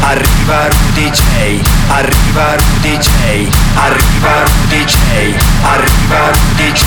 Arriva Rudy J. Arriva Rudy J. Arriva Rudy J. Arriva Rudy J.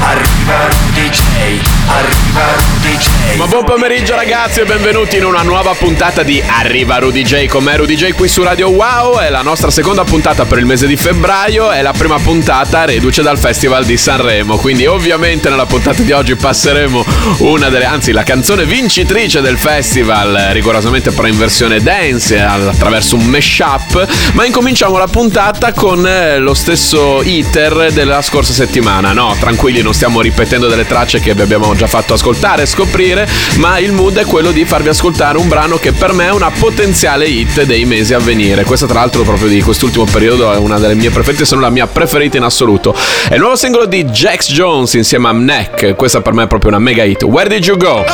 Arriva Rudy J. Arriva Rudy J. Ma buon pomeriggio ragazzi e benvenuti in una nuova puntata di Arriva Rudy J con me Rudy J qui su Radio Wow. È la nostra seconda puntata per il mese di febbraio. È la prima puntata reduce dal Festival di Sanremo. Quindi ovviamente nella puntata di oggi passeremo una delle, anzi la canzone vincitrice del festival, rigorosamente però in versione dance attraverso un mashup. Ma incominciamo la puntata con eh, lo stesso iter della scorsa settimana. No, tranquilli, non stiamo ripetendo delle tracce che vi abbiamo già fatto ascoltare e scoprire, ma il mood è quello di farvi ascoltare un brano che per me è una potenziale hit dei mesi a venire. Questa tra l'altro proprio di quest'ultimo periodo è una delle mie preferite, se non la mia preferita in assoluto. È il nuovo singolo di Jax Jones insieme a Neck. Questa per me è proprio una mega hit. Where did you go?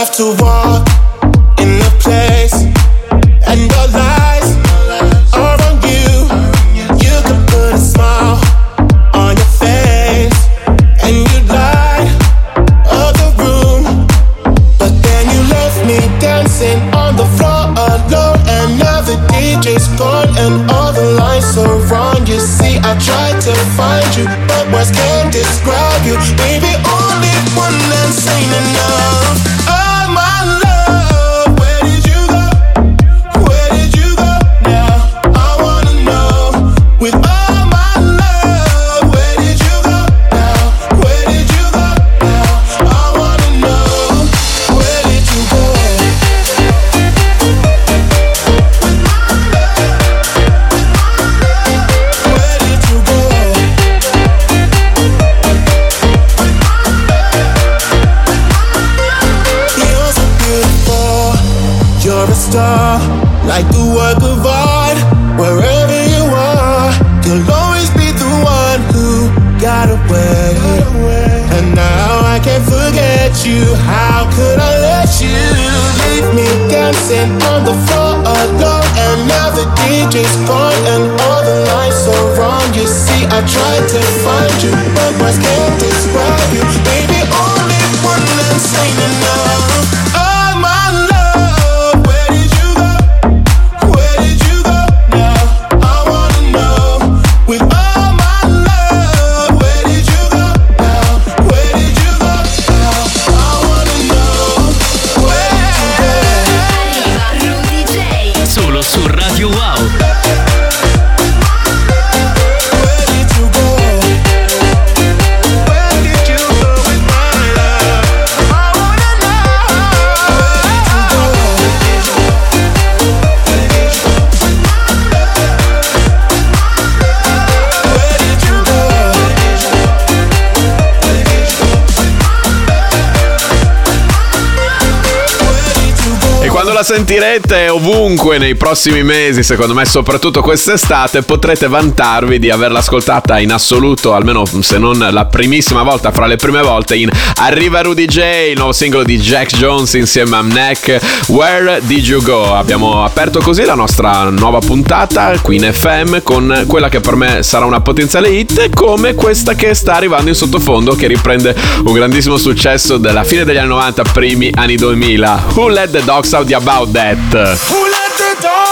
Have to walk DJ's gone and all the lights are wrong. You see, I tried to find you, sentirete ovunque nei prossimi mesi, secondo me, soprattutto quest'estate, potrete vantarvi di averla ascoltata in assoluto, almeno se non la primissima volta, fra le prime volte, in Arriva Rudy J, il nuovo singolo di Jack Jones insieme a Neck, Where Did You Go? Abbiamo aperto così la nostra nuova puntata qui in FM con quella che per me sarà una potenziale hit, come questa che sta arrivando in sottofondo, che riprende un grandissimo successo della fine degli anni 90, primi anni 2000. Who Let the Dogs Out di Abba about that.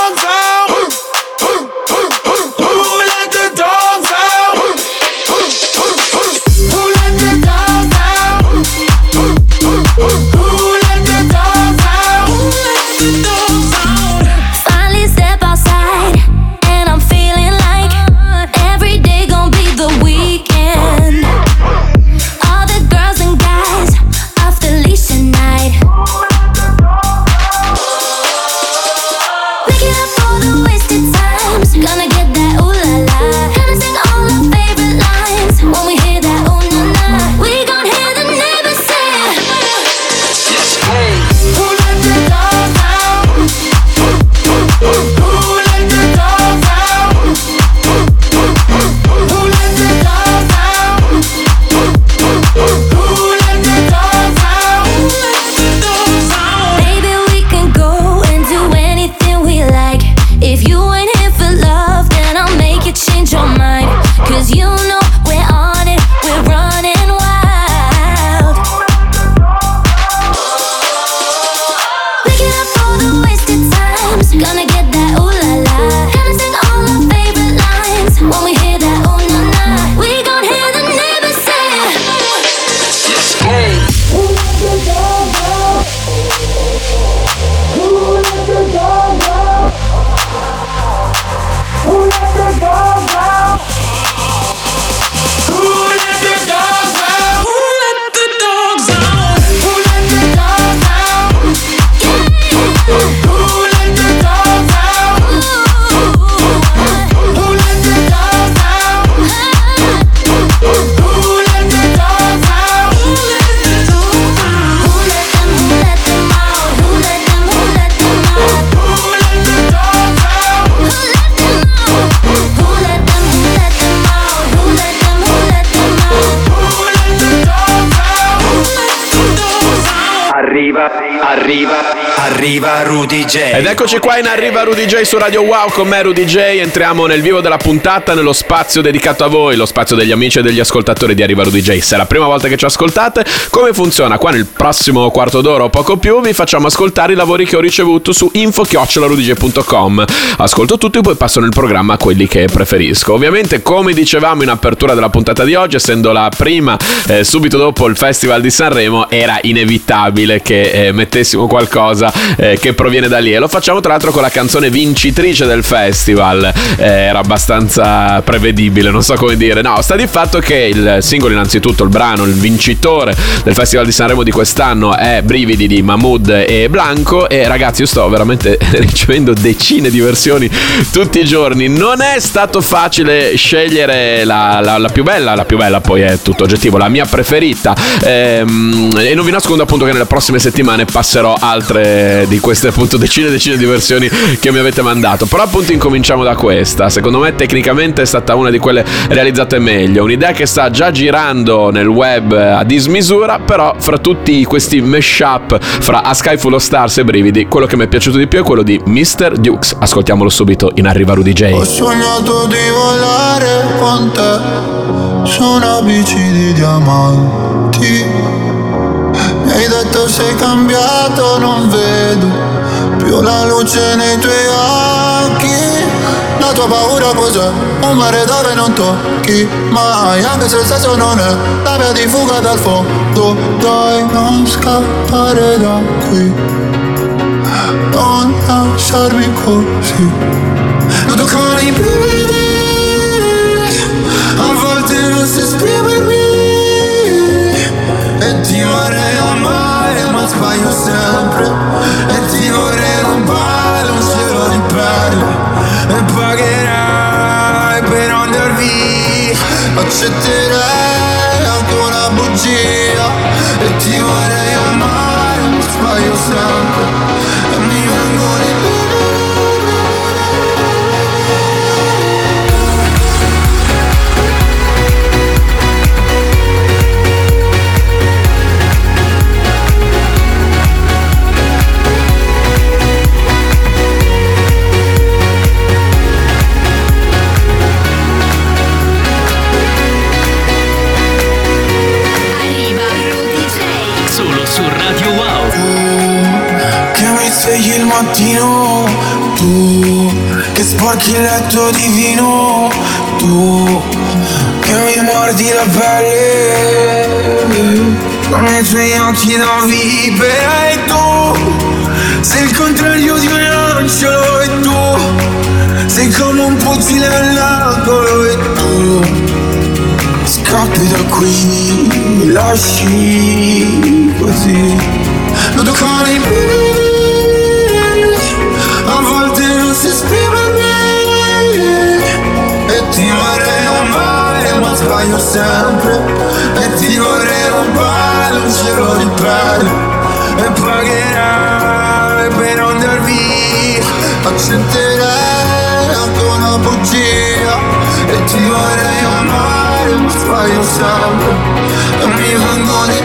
Arriva Rudy J. Ed eccoci qua in Arriva Rudy J su Radio Wow con me Rudy J. Entriamo nel vivo della puntata, nello spazio dedicato a voi, lo spazio degli amici e degli ascoltatori di Arriva Rudy J. Se è la prima volta che ci ascoltate, come funziona? Qua nel prossimo quarto d'ora o poco più vi facciamo ascoltare i lavori che ho ricevuto su info-rudyj.com. Ascolto tutto e poi passo nel programma quelli che preferisco. Ovviamente, come dicevamo in apertura della puntata di oggi, essendo la prima eh, subito dopo il Festival di Sanremo, era inevitabile che eh, mettessimo qualcosa eh, che proviene da lì. E lo facciamo tra l'altro con la canzone vincitrice del festival. Eh, era abbastanza prevedibile non so come dire. No sta di fatto che il singolo innanzitutto il brano il vincitore del festival di Sanremo di quest'anno è Brividi di Mahmood e Blanco. E ragazzi io sto veramente ricevendo decine di versioni tutti i giorni. Non è stato facile scegliere la, la- la più bella. La più bella poi è tutto oggettivo. La mia preferita Ehm, e non vi nascondo appunto che nelle prossime settimane passerò altre di queste appunto decine e decine di versioni che mi avete mandato però appunto incominciamo da questa secondo me tecnicamente è stata una di quelle realizzate meglio un'idea che sta già girando nel web a dismisura però fra tutti questi mashup fra A Sky Full of Stars e Brividi quello che mi è piaciuto di più è quello di Mr. Dukes ascoltiamolo subito in Arriva Rudy J Ho sognato di volare con te su una bici di diamanti. Hai detto sei cambiato, non vedo più la luce nei tuoi occhi. La tua paura cos'è? Un mare dove non tocchi mai, anche se il senso non è la via di fuga dal fuoco. Dai, non scappare da qui, non lasciarmi così. Noto con i brividi A volte non so esprimermi sbaglio sempre. E ti vorrei rubare un cielo di perle. E pagherai per andar via. Accetterei anche una bugia letto di vino Tu che mi mordi la pelle. Con i tuoi occhi da vipera E tu. Sei il contrario di un angelo E tu sei come un fucile all'angolo E tu scappi da qui Mi lasci così. Noto con i brividi ma sbaglio sempre. E ti vorrei rubare un cielo di perle E pagherai per andar via Accetterei anche una bugia. E ti vorrei amare ma sbaglio sempre. E mi vengono i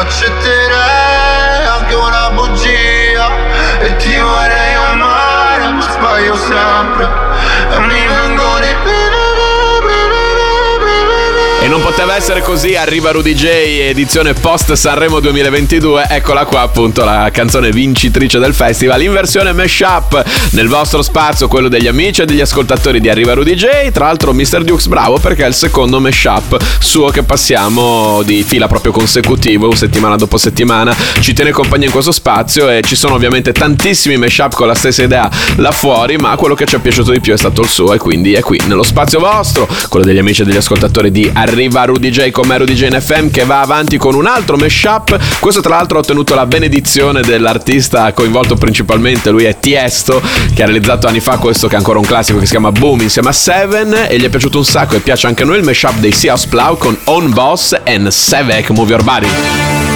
accetterei anche una bugia. E ti vorrei amare ma sbaglio sempre deve essere così, arriva Rudy J, edizione post Sanremo 2022. Eccola qua, appunto, la canzone vincitrice del festival in versione mashup nel vostro spazio, quello degli amici e degli ascoltatori di Arriva Rudy J. Tra l'altro, Mr. Dukes bravo perché è il secondo mashup suo che passiamo di fila proprio consecutivo, settimana dopo settimana. Ci tiene compagnia in questo spazio e ci sono ovviamente tantissimi mashup con la stessa idea là fuori, ma quello che ci è piaciuto di più è stato il suo e quindi è qui nello spazio vostro, quello degli amici e degli ascoltatori di Arriva Rudy J come Rudy J in FM che va avanti con un altro mashup. Questo tra l'altro ha ottenuto la benedizione dell'artista coinvolto principalmente, lui è Tiesto, che ha realizzato anni fa questo che è ancora un classico che si chiama Boom insieme a Seven e gli è piaciuto un sacco e piace anche a noi il mashup dei Sia Plow con On Boss and Sevek Move Your Body.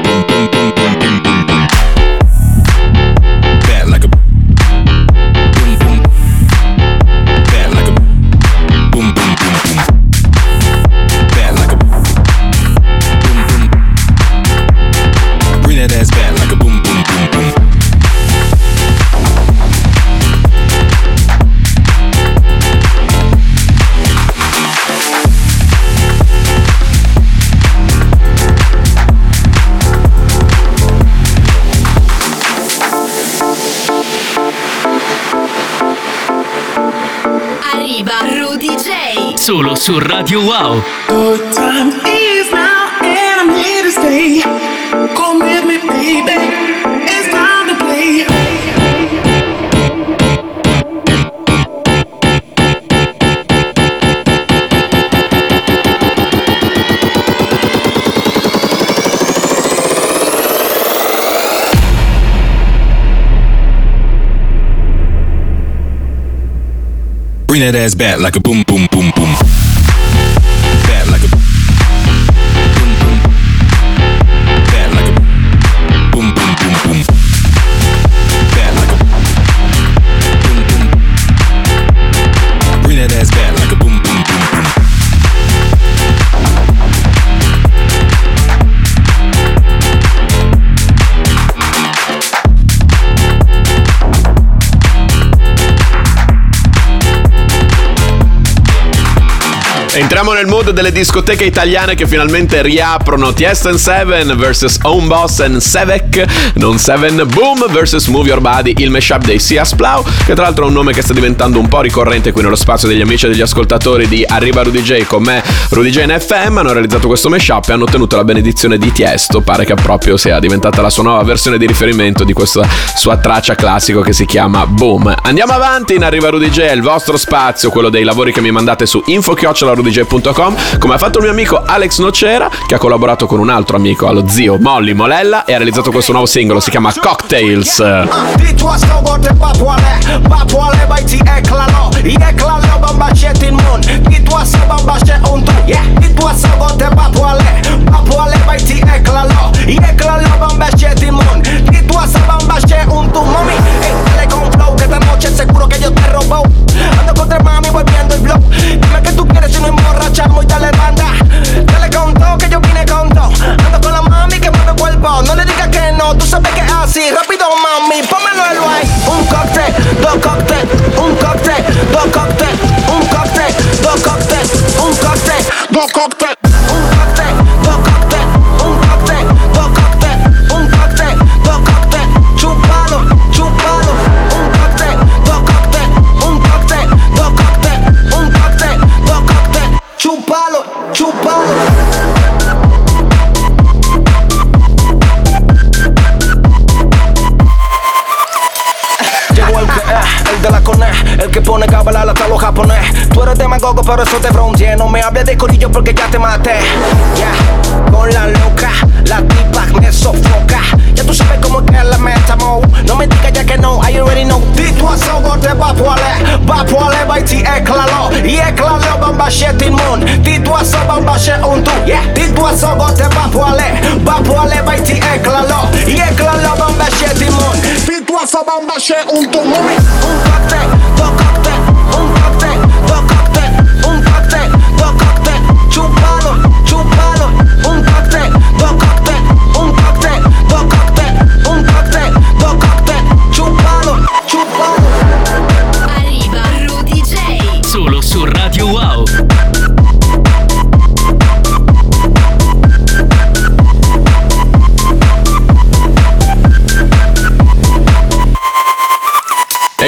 su Radio Wow. Good time is now, and I'm here to stay. Come with me, baby. It's time to play. Bring that ass back like a boom, boom, boom, boom. Entriamo nel mood delle discoteche italiane che finalmente riaprono. Tiesto and Seven vs Home Boss and Sevek, non Seven Boom vs Move Your Body, il mashup dei Sia Splau, che tra l'altro è un nome che sta diventando un po' ricorrente qui nello spazio degli amici e degli ascoltatori di Arriva Rudy J con me, Rudy J in FM, hanno realizzato questo mashup e hanno ottenuto la benedizione di Tiesto, pare che proprio sia diventata la sua nuova versione di riferimento di questa sua traccia classico che si chiama Boom. Andiamo avanti in Arriva Rudy J, il vostro spazio, quello dei lavori che mi mandate su mastrodj.com come ha fatto il mio amico Alex Nocera che ha collaborato con un altro amico allo zio Molly Molella e ha realizzato questo nuovo singolo si chiama Cocktails seguro que yo te robó. Ando con tres mami volviendo el blow. Dime que tú quieres y no emborrachamos y dale banda Dale con todo que yo vine con todo. Ando con la mami que mueve cuerpo. No le digas que no, tú sabes que es así. Rápido mami, pónmelo el ahí Un cóctel, dos cócteles Un cóctel, dos cócteles Un cóctel, dos cócteles Un cóctel, dos cócteles Un cóctel, Ecco, loco, pero eso te bronceé. No me hables de corillo porque ya te maté. Ya, yeah. con la loca, la tipa me sofoca. Ya tú sabes cómo que la meta, mo. No me digas ya que no, I already know. Dito a sogo te va poale, va poale, Vai y ti eclalo. Y eclalo, bamba shit timon moon. Dito a so bamba shit on tu. Yeah, dito a sogo te va a poale, va poale, Vai y ti eclalo. Y eclalo, bamba shit timon moon. Dito a so bamba shit on un pacte, toca.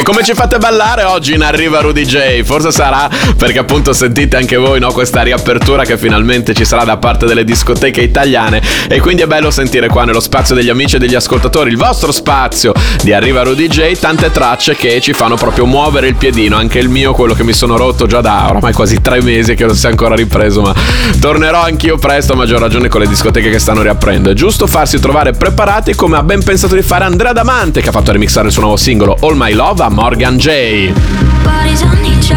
Come ci fate ballare oggi in Arriva Rudy J? Forse sarà perché appunto sentite anche voi no, questa riapertura che finalmente ci sarà da parte delle discoteche italiane e quindi è bello sentire qua nello spazio degli amici e degli ascoltatori, il vostro spazio di Arriva Rudy J, tante tracce che ci fanno proprio muovere il piedino, anche il mio, quello che mi sono rotto già da oramai quasi tre mesi che non si è ancora ripreso, ma tornerò anch'io presto a maggior ragione con le discoteche che stanno riaprendo. È giusto farsi trovare preparati come ha ben pensato di fare Andrea Damante che ha fatto remixare il suo nuovo singolo All My Love Morgan J. Bodies on each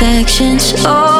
imperfections. Oh,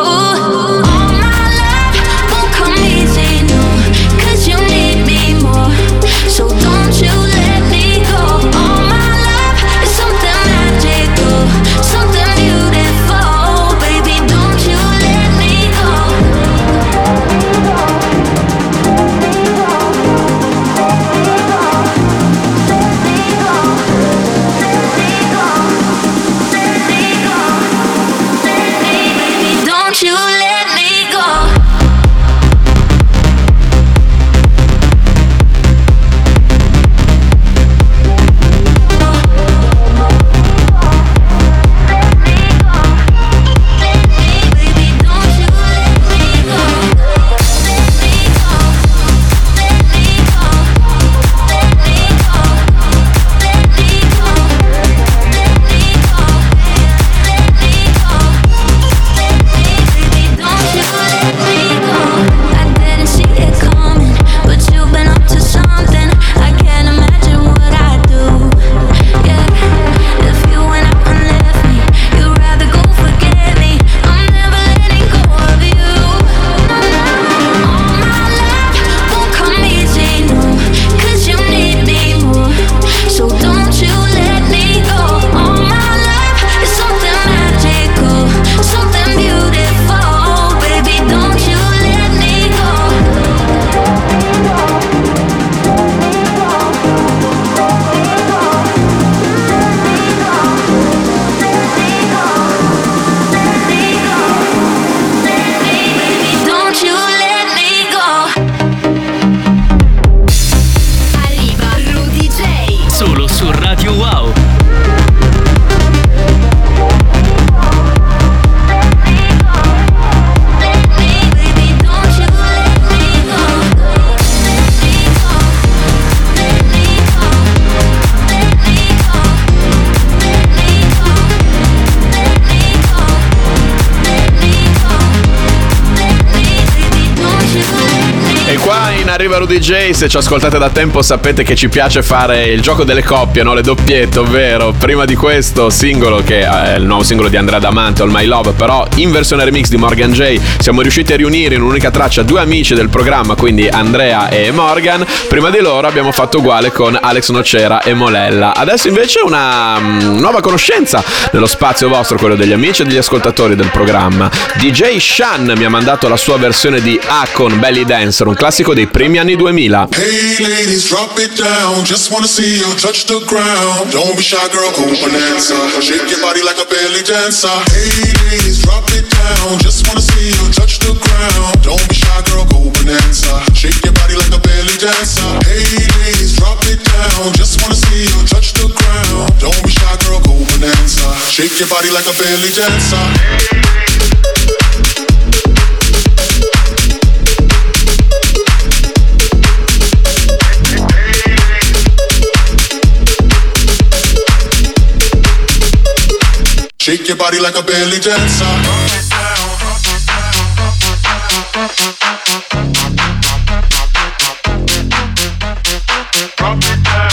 Arriva Rudy J, se ci ascoltate da tempo sapete che ci piace fare il gioco delle coppie, no? le doppiette, ovvero prima di questo singolo che è il nuovo singolo di Andrea Damante, All My Love, però in versione remix di Morgan J siamo riusciti a riunire in un'unica traccia due amici del programma, quindi Andrea e Morgan. Prima di loro abbiamo fatto uguale con Alex Nocera e Molella. Adesso invece una mm, nuova conoscenza nello spazio vostro, quello degli amici e degli ascoltatori del programma. DJ Shan mi ha mandato la sua versione di Akon Belly Dancer, un classico dei primi anni 2000. Hey ladies, drop it down. Just wanna see you touch the ground. Don't be shy, girl. Shake your body like a belly dancer. Hey drop it down. Just wanna see you touch the ground. Don't be shy, girl. Shake your body like a belly dancer. Hey drop it down. Just wanna see you touch the ground. Don't be shy, girl. Shake your body like a belly dancer. Shake your body like a belly dancer. Pump it down. It down.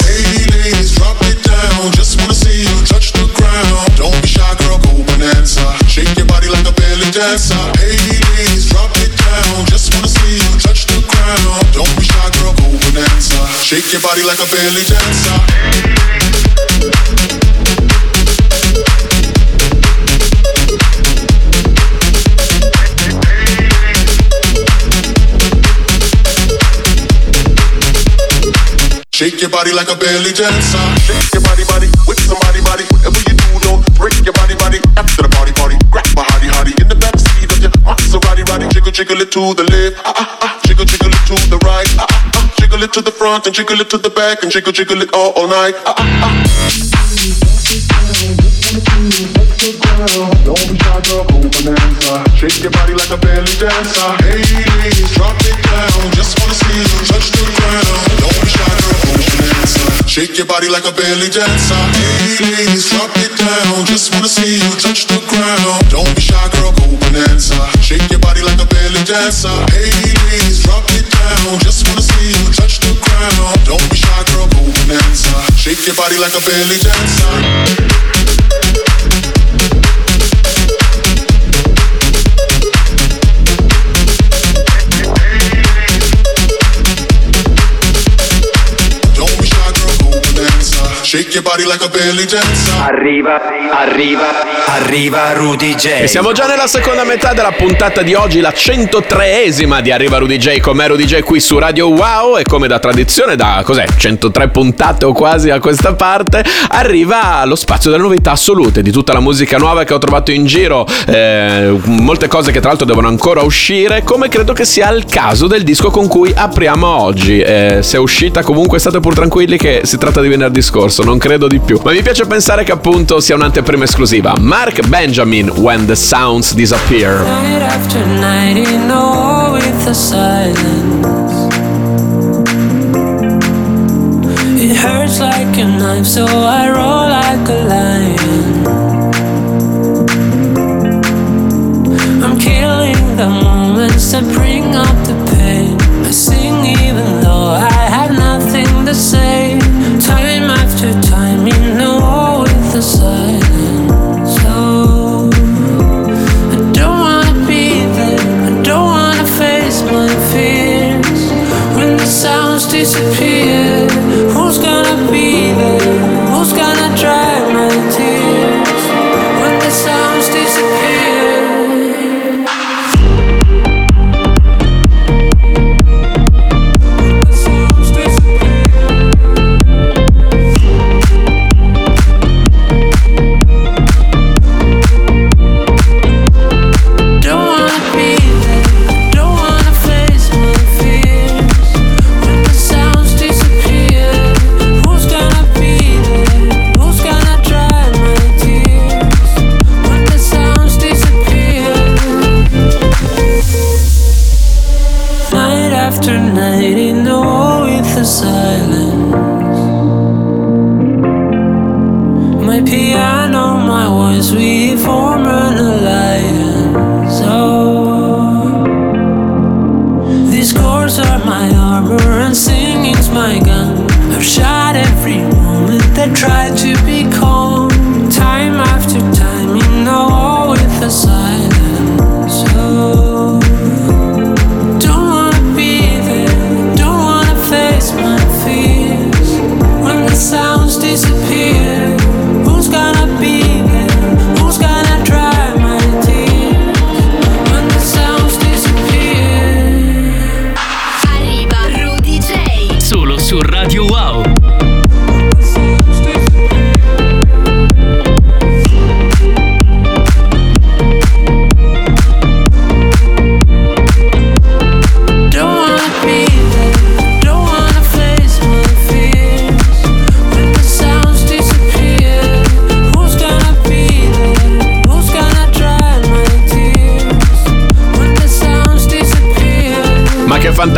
Hey ladies, drop it down. Just wanna see you touch the ground. Don't be shy, girl, go. Shake your body like a belly dancer. Shake your body like a belly dancer. Shake your body like a belly dancer. Shake your body, body, with somebody, body. Whatever you do, don't break your body, body. After the party, party, grab my hottie, hottie in the backseat of your Maserati, body. Jiggle, jiggle it to the left, ah ah to the front and jiggle it to the back and jiggle, jiggle it all, all night, ah ah ah. Don't be shy, girl, go bonanza. Shake your body like a belly dancer. Hey, ladies, drop it down. Just wanna see you touch the ground. Don't be shy, girl, go bonanza. Shake your body like a belly dancer. Ladies, drop it down. Just wanna see you touch the ground. Don't be shy, girl, go bonanza. Shake your body like a belly dancer. Ladies, drop it down. Just wanna see you touch the ground. Don't be shy, girl, go bonanza. Shake your body like a belly dancer. Arriva, arriva, arriva Rudy J. E siamo già nella seconda metà della puntata di oggi, la 103esima di Arriva Rudy J con me Rudy J qui su Radio Wow e come da tradizione da cos'è 103 puntate o quasi a questa parte arriva lo spazio delle novità assolute di tutta la musica nuova che ho trovato in giro, eh, molte cose che tra l'altro devono ancora uscire, come credo che sia il caso del disco con cui apriamo oggi. Eh, se è uscita comunque state pur tranquilli che si tratta di venerdì scorso, non credo di più. Ma mi piace pensare che appunto sia un'anteprima esclusiva. Mark Benjamin, When the Sounds Disappear. Night that bring up the pain. Disappear,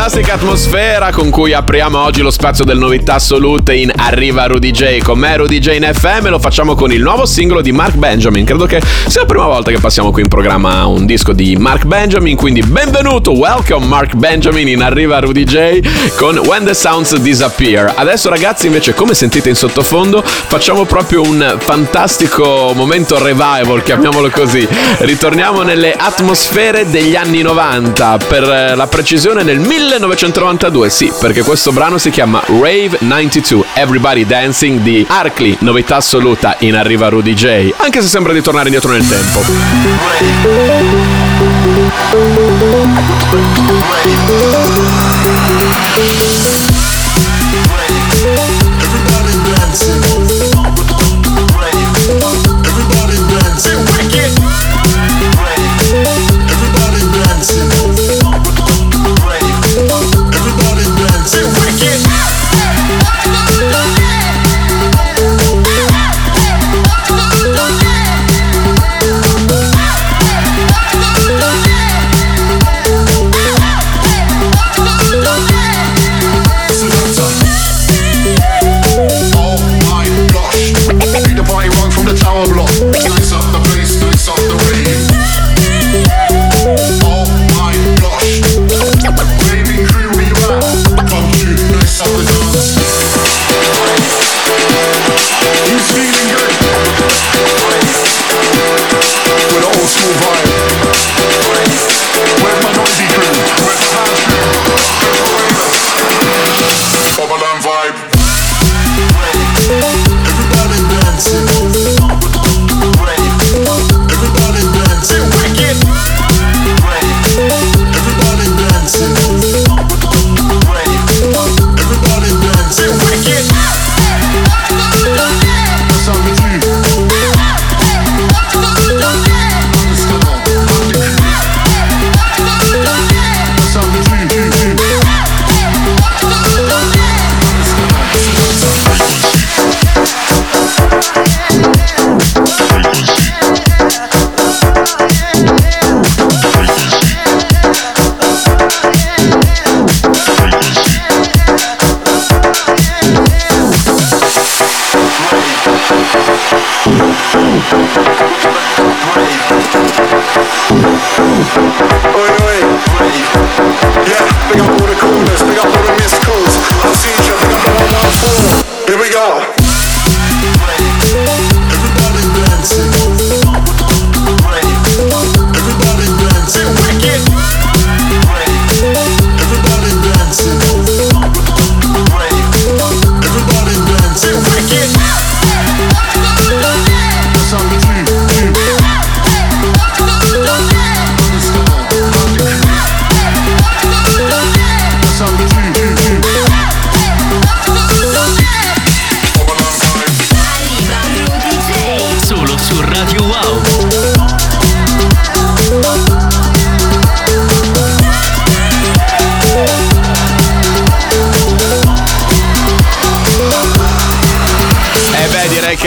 fantastica atmosfera con cui apriamo oggi lo spazio del novità assolute in Arriva Rudy J. Con me Rudy J in FM lo facciamo con il nuovo singolo di Mark Benjamin. Credo che sia la prima volta che passiamo qui in programma un disco di Mark Benjamin, quindi benvenuto, welcome Mark Benjamin in Arriva Rudy J con When the Sounds Disappear. Adesso ragazzi invece come sentite in sottofondo facciamo proprio un fantastico momento revival, chiamiamolo così. Ritorniamo nelle atmosfere degli anni 90, per eh, la precisione nel 1992, sì, perché questo brano si chiama Rave 92, Everybody Dancing di Arkley, novità assoluta in arriva Rudy J, anche se sembra di tornare indietro nel tempo. Make Thank you.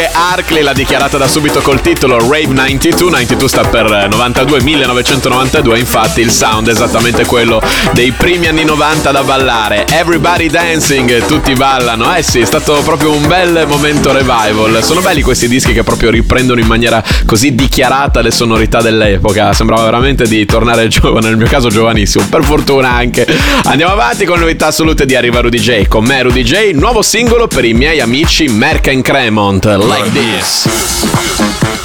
Beh, direi che Arkley l'ha dichiarata da subito col titolo Rave 92. 92 sta per eh, 92, 1992. Infatti, il sound è esattamente quello dei primi anni 90 da ballare. Everybody dancing, tutti ballano. Eh sì, è stato proprio un bel momento revival. Sono belli questi dischi che proprio riprendono in maniera così dichiarata le sonorità dell'epoca. Sembrava veramente di tornare giovane, nel mio caso giovanissimo. Per fortuna anche. Andiamo avanti con novità assolute di Arriva Rudy J. Con me Rudy J, nuovo singolo per i miei amici Merck and Cremont. Like this.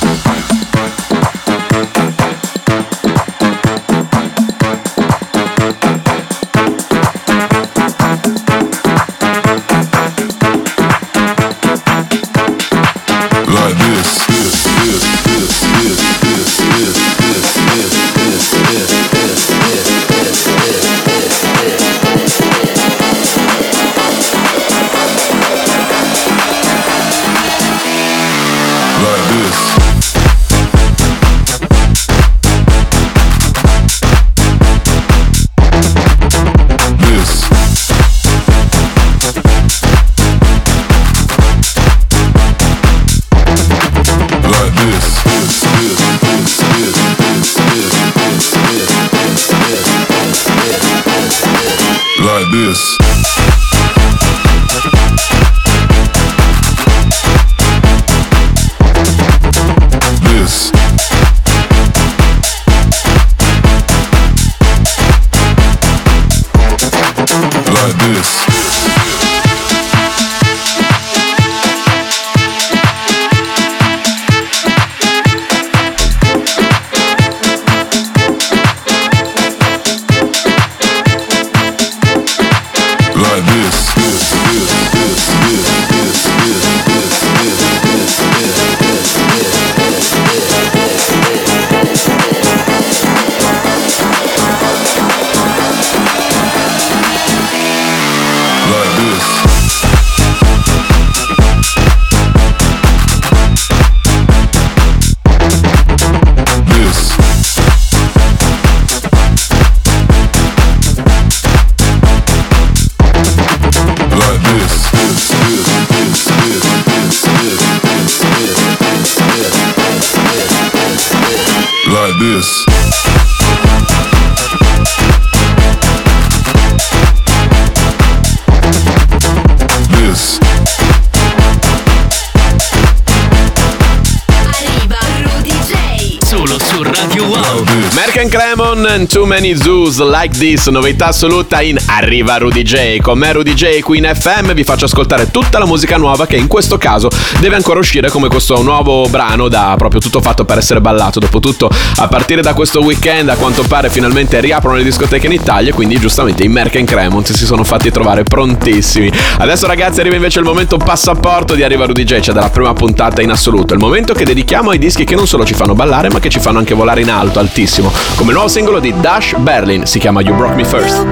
Too Many Zoos Like This, novità assoluta in Arriva Rudy J. Con me Rudy J qui in FM vi faccio ascoltare tutta la musica nuova che in questo caso deve ancora uscire come questo nuovo brano da proprio tutto fatto per essere ballato. Dopotutto a partire da questo weekend a quanto pare finalmente riaprono le discoteche in Italia quindi giustamente i Merck and Cremon si sono fatti trovare prontissimi. Adesso ragazzi arriva invece il momento passaporto di Arriva Rudy J, cioè dalla prima puntata in assoluto. Il momento che dedichiamo ai dischi che non solo ci fanno ballare ma che ci fanno anche volare in alto, altissimo. Come il nuovo singolo di Dash Berlin, si chiama You Broke Me First.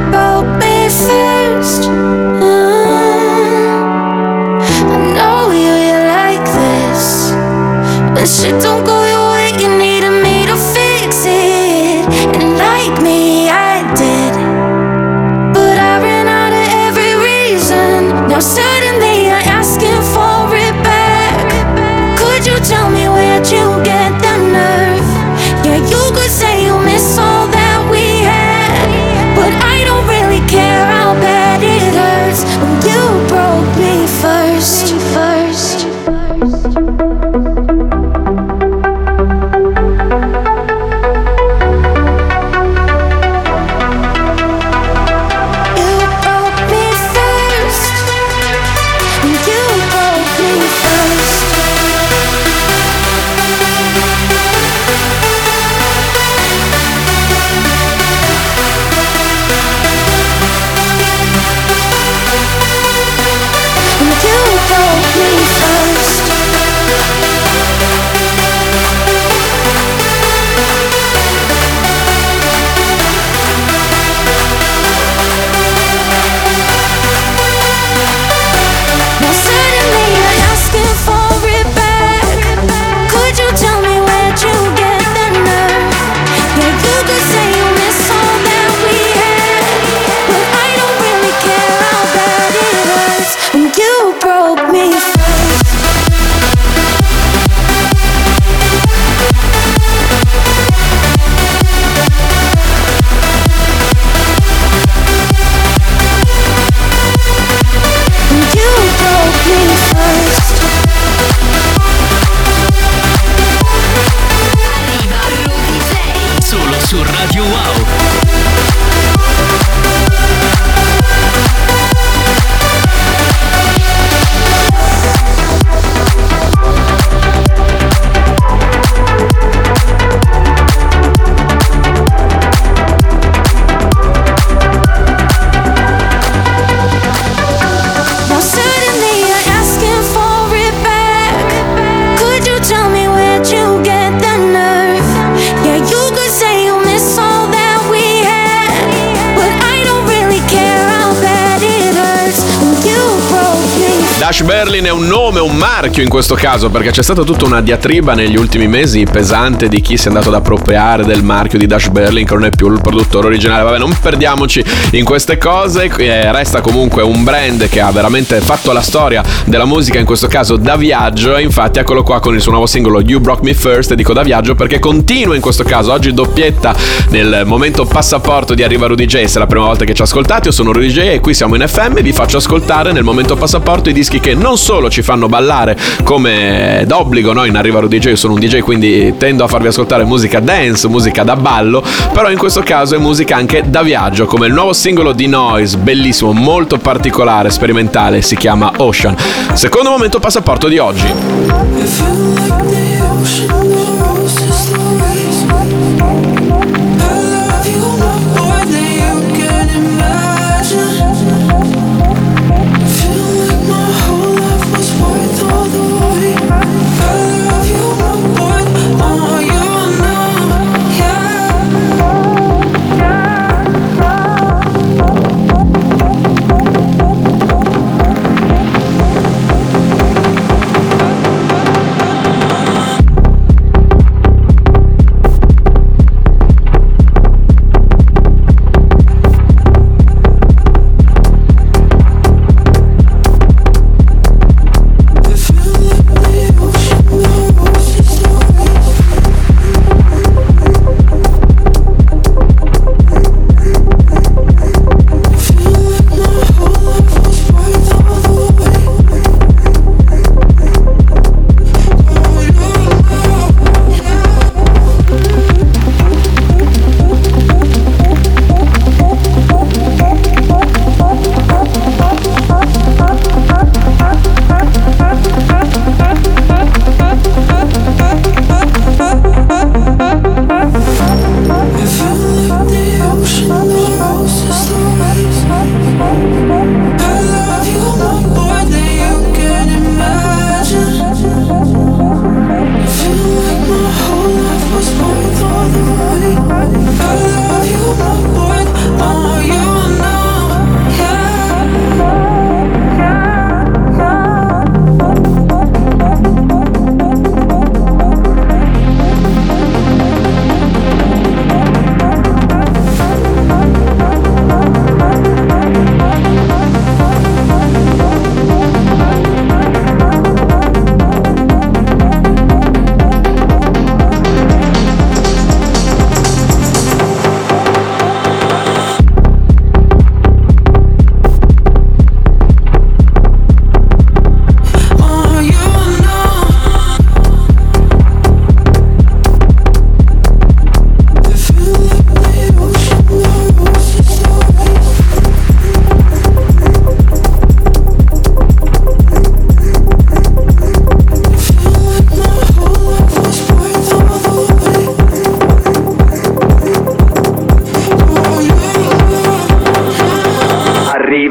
Marchio in questo caso, perché c'è stata tutta una diatriba negli ultimi mesi pesante di chi si è andato ad appropriare del marchio di Dash Berlin, che non è più il produttore originale. Vabbè, non perdiamoci in queste cose, eh, resta comunque un brand che ha veramente fatto la storia della musica, in questo caso da viaggio. Infatti, eccolo qua con il suo nuovo singolo You Broke Me First. E dico da viaggio perché continua in questo caso. Oggi doppietta nel momento passaporto di Arriva Rudy J. Se è la prima volta che ci ascoltate, io sono Rudy J e qui siamo in FM. Vi faccio ascoltare nel momento passaporto i dischi che non solo ci fanno ballare come d'obbligo, no? In Arriva Rudy J, io sono un DJ quindi tendo a farvi ascoltare musica dance, musica da ballo, però in questo caso è musica anche da viaggio, come il nuovo singolo di Noise, bellissimo, molto particolare, sperimentale, si chiama Ocean. Secondo momento passaporto di oggi.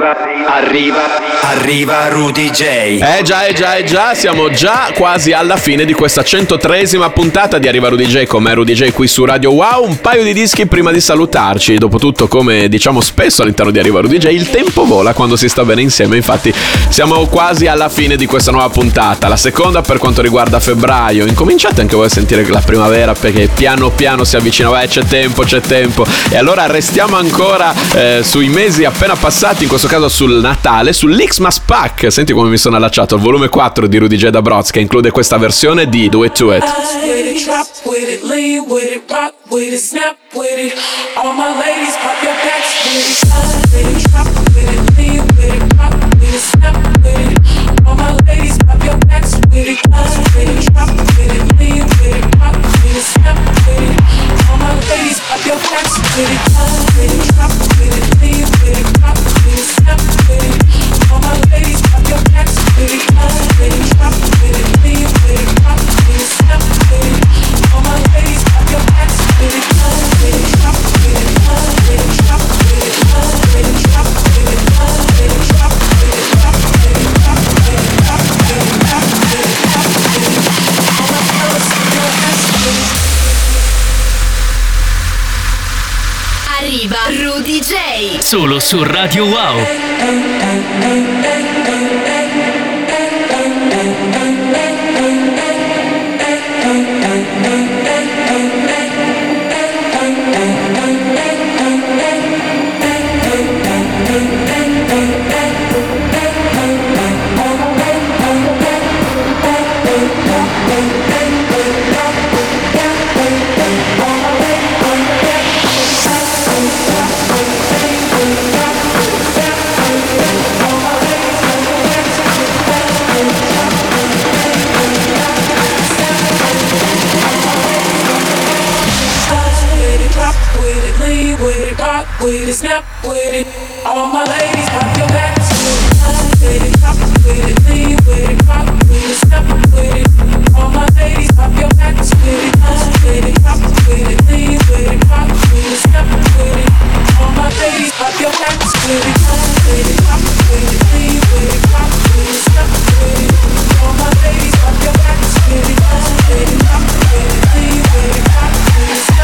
ciudad Arriva, arriva Rudy J. Eh già, eh già, eh già, siamo già quasi alla fine di questa 103esima puntata di Arriva Rudy J con me Rudy J qui su Radio Wow. Un paio di dischi prima di salutarci. Dopotutto, come diciamo spesso all'interno di Arriva Rudy J, il tempo vola quando si sta bene insieme. Infatti, siamo quasi alla fine di questa nuova puntata. La seconda per quanto riguarda febbraio. Incominciate anche voi a sentire la primavera perché piano piano si avvicina. Beh, c'è tempo, c'è tempo. E allora restiamo ancora eh, sui mesi appena passati, in questo caso sul Natale, sull'Xmas Pack. Senti come mi sono allacciato al volume 4 di Rudy J. da Broz che include questa versione di Do It To it. All my ladies, All my ladies, drop your hands, baby. Clap, baby. Rudy J. Solo su Radio Wow. Snap with it. All my ladies, pop your backs with it. Drop with it, lean with it, rock with it, snap with it. All my ladies, pop your it. Slide with it, drop with it, lean with it, rock with it, snap with it. All my ladies, pop your it, snap with it. All my ladies, pop with it. Lean with it, rock with it,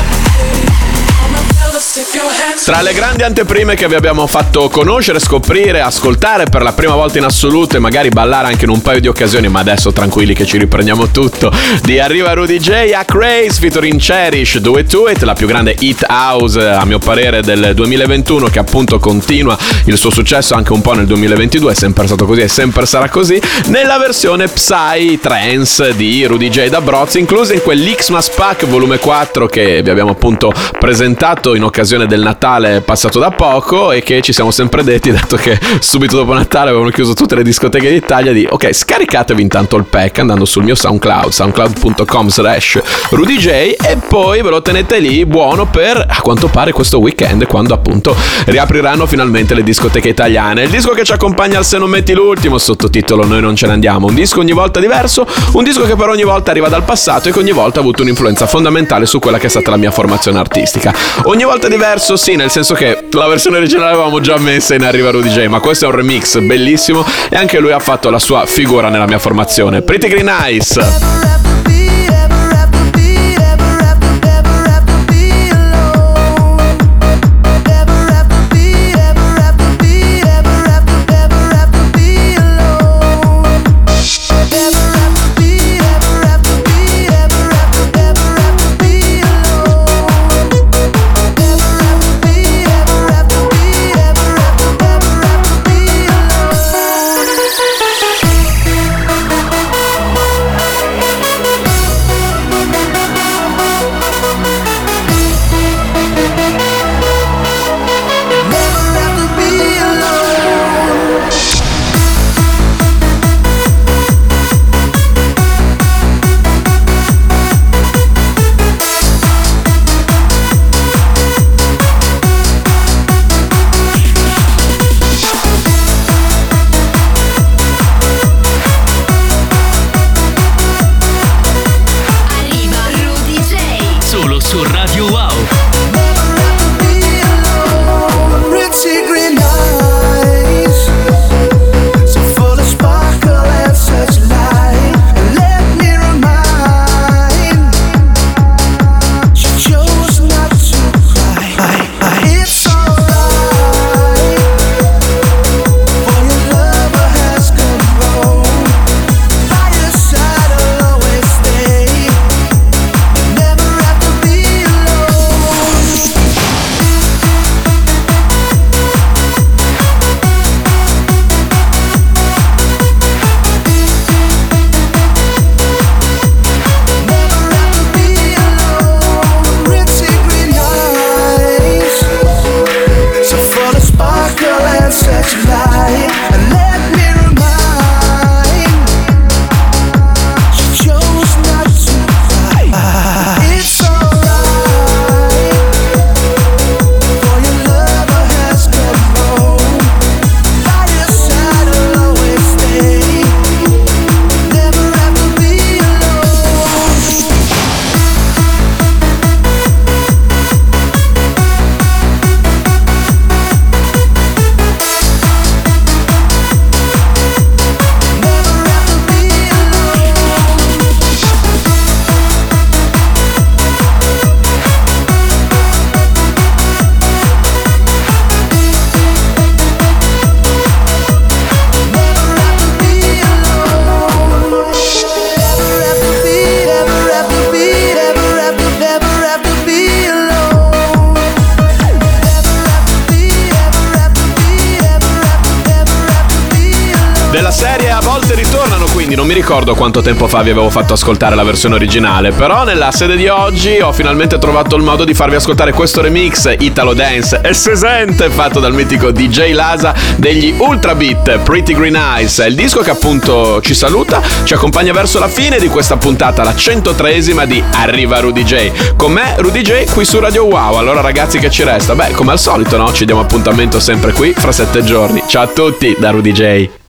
Tra le grandi anteprime che vi abbiamo fatto conoscere, scoprire, ascoltare per la prima volta in assoluto e magari ballare anche in un paio di occasioni, ma adesso tranquilli che ci riprendiamo tutto, di Arriva Rudy J a Craze featuring Cherish, Do It To It, la più grande hit house a mio parere del 2021 che appunto continua il suo successo anche un po' nel 2022, è sempre stato così e sempre sarà così, nella versione Psy Trance di Rudy J da Broz, inclusa in quell'Xmas Pack volume 4 che vi abbiamo appunto presentato in occasione del Natale passato da poco e che ci siamo sempre detti, dato che subito dopo Natale avevano chiuso tutte le discoteche d'Italia, di ok, scaricatevi intanto il pack andando sul mio SoundCloud, soundcloud.com slash RudyJ e poi ve lo tenete lì buono per a quanto pare questo weekend quando appunto riapriranno finalmente le discoteche italiane. Il disco che ci accompagna al Se non metti l'ultimo, sottotitolo Noi non ce ne andiamo, un disco ogni volta diverso, un disco che per ogni volta arriva dal passato e che ogni volta ha avuto un'influenza fondamentale su quella che è stata la mia formazione artistica. Ogni volta diverso, sì, nel senso che la versione originale l'avevamo già messa in Arriva Rudy J, ma questo è un remix bellissimo e anche lui ha fatto la sua figura nella mia formazione. Pretty Green Eyes. Quanto tempo fa vi avevo fatto ascoltare la versione originale, però nella sede di oggi ho finalmente trovato il modo di farvi ascoltare questo remix Italo Dance e sesente fatto dal mitico DJ Lasa degli Ultra Beat Pretty Green Eyes. Il disco che appunto ci saluta, ci accompagna verso la fine di questa puntata, la 103esima di Arriva Rudy J. Con me Rudy J qui su Radio Wow. Allora ragazzi che ci resta? Beh, come al solito, no? Ci diamo appuntamento sempre qui fra sette giorni. Ciao a tutti da Rudy J.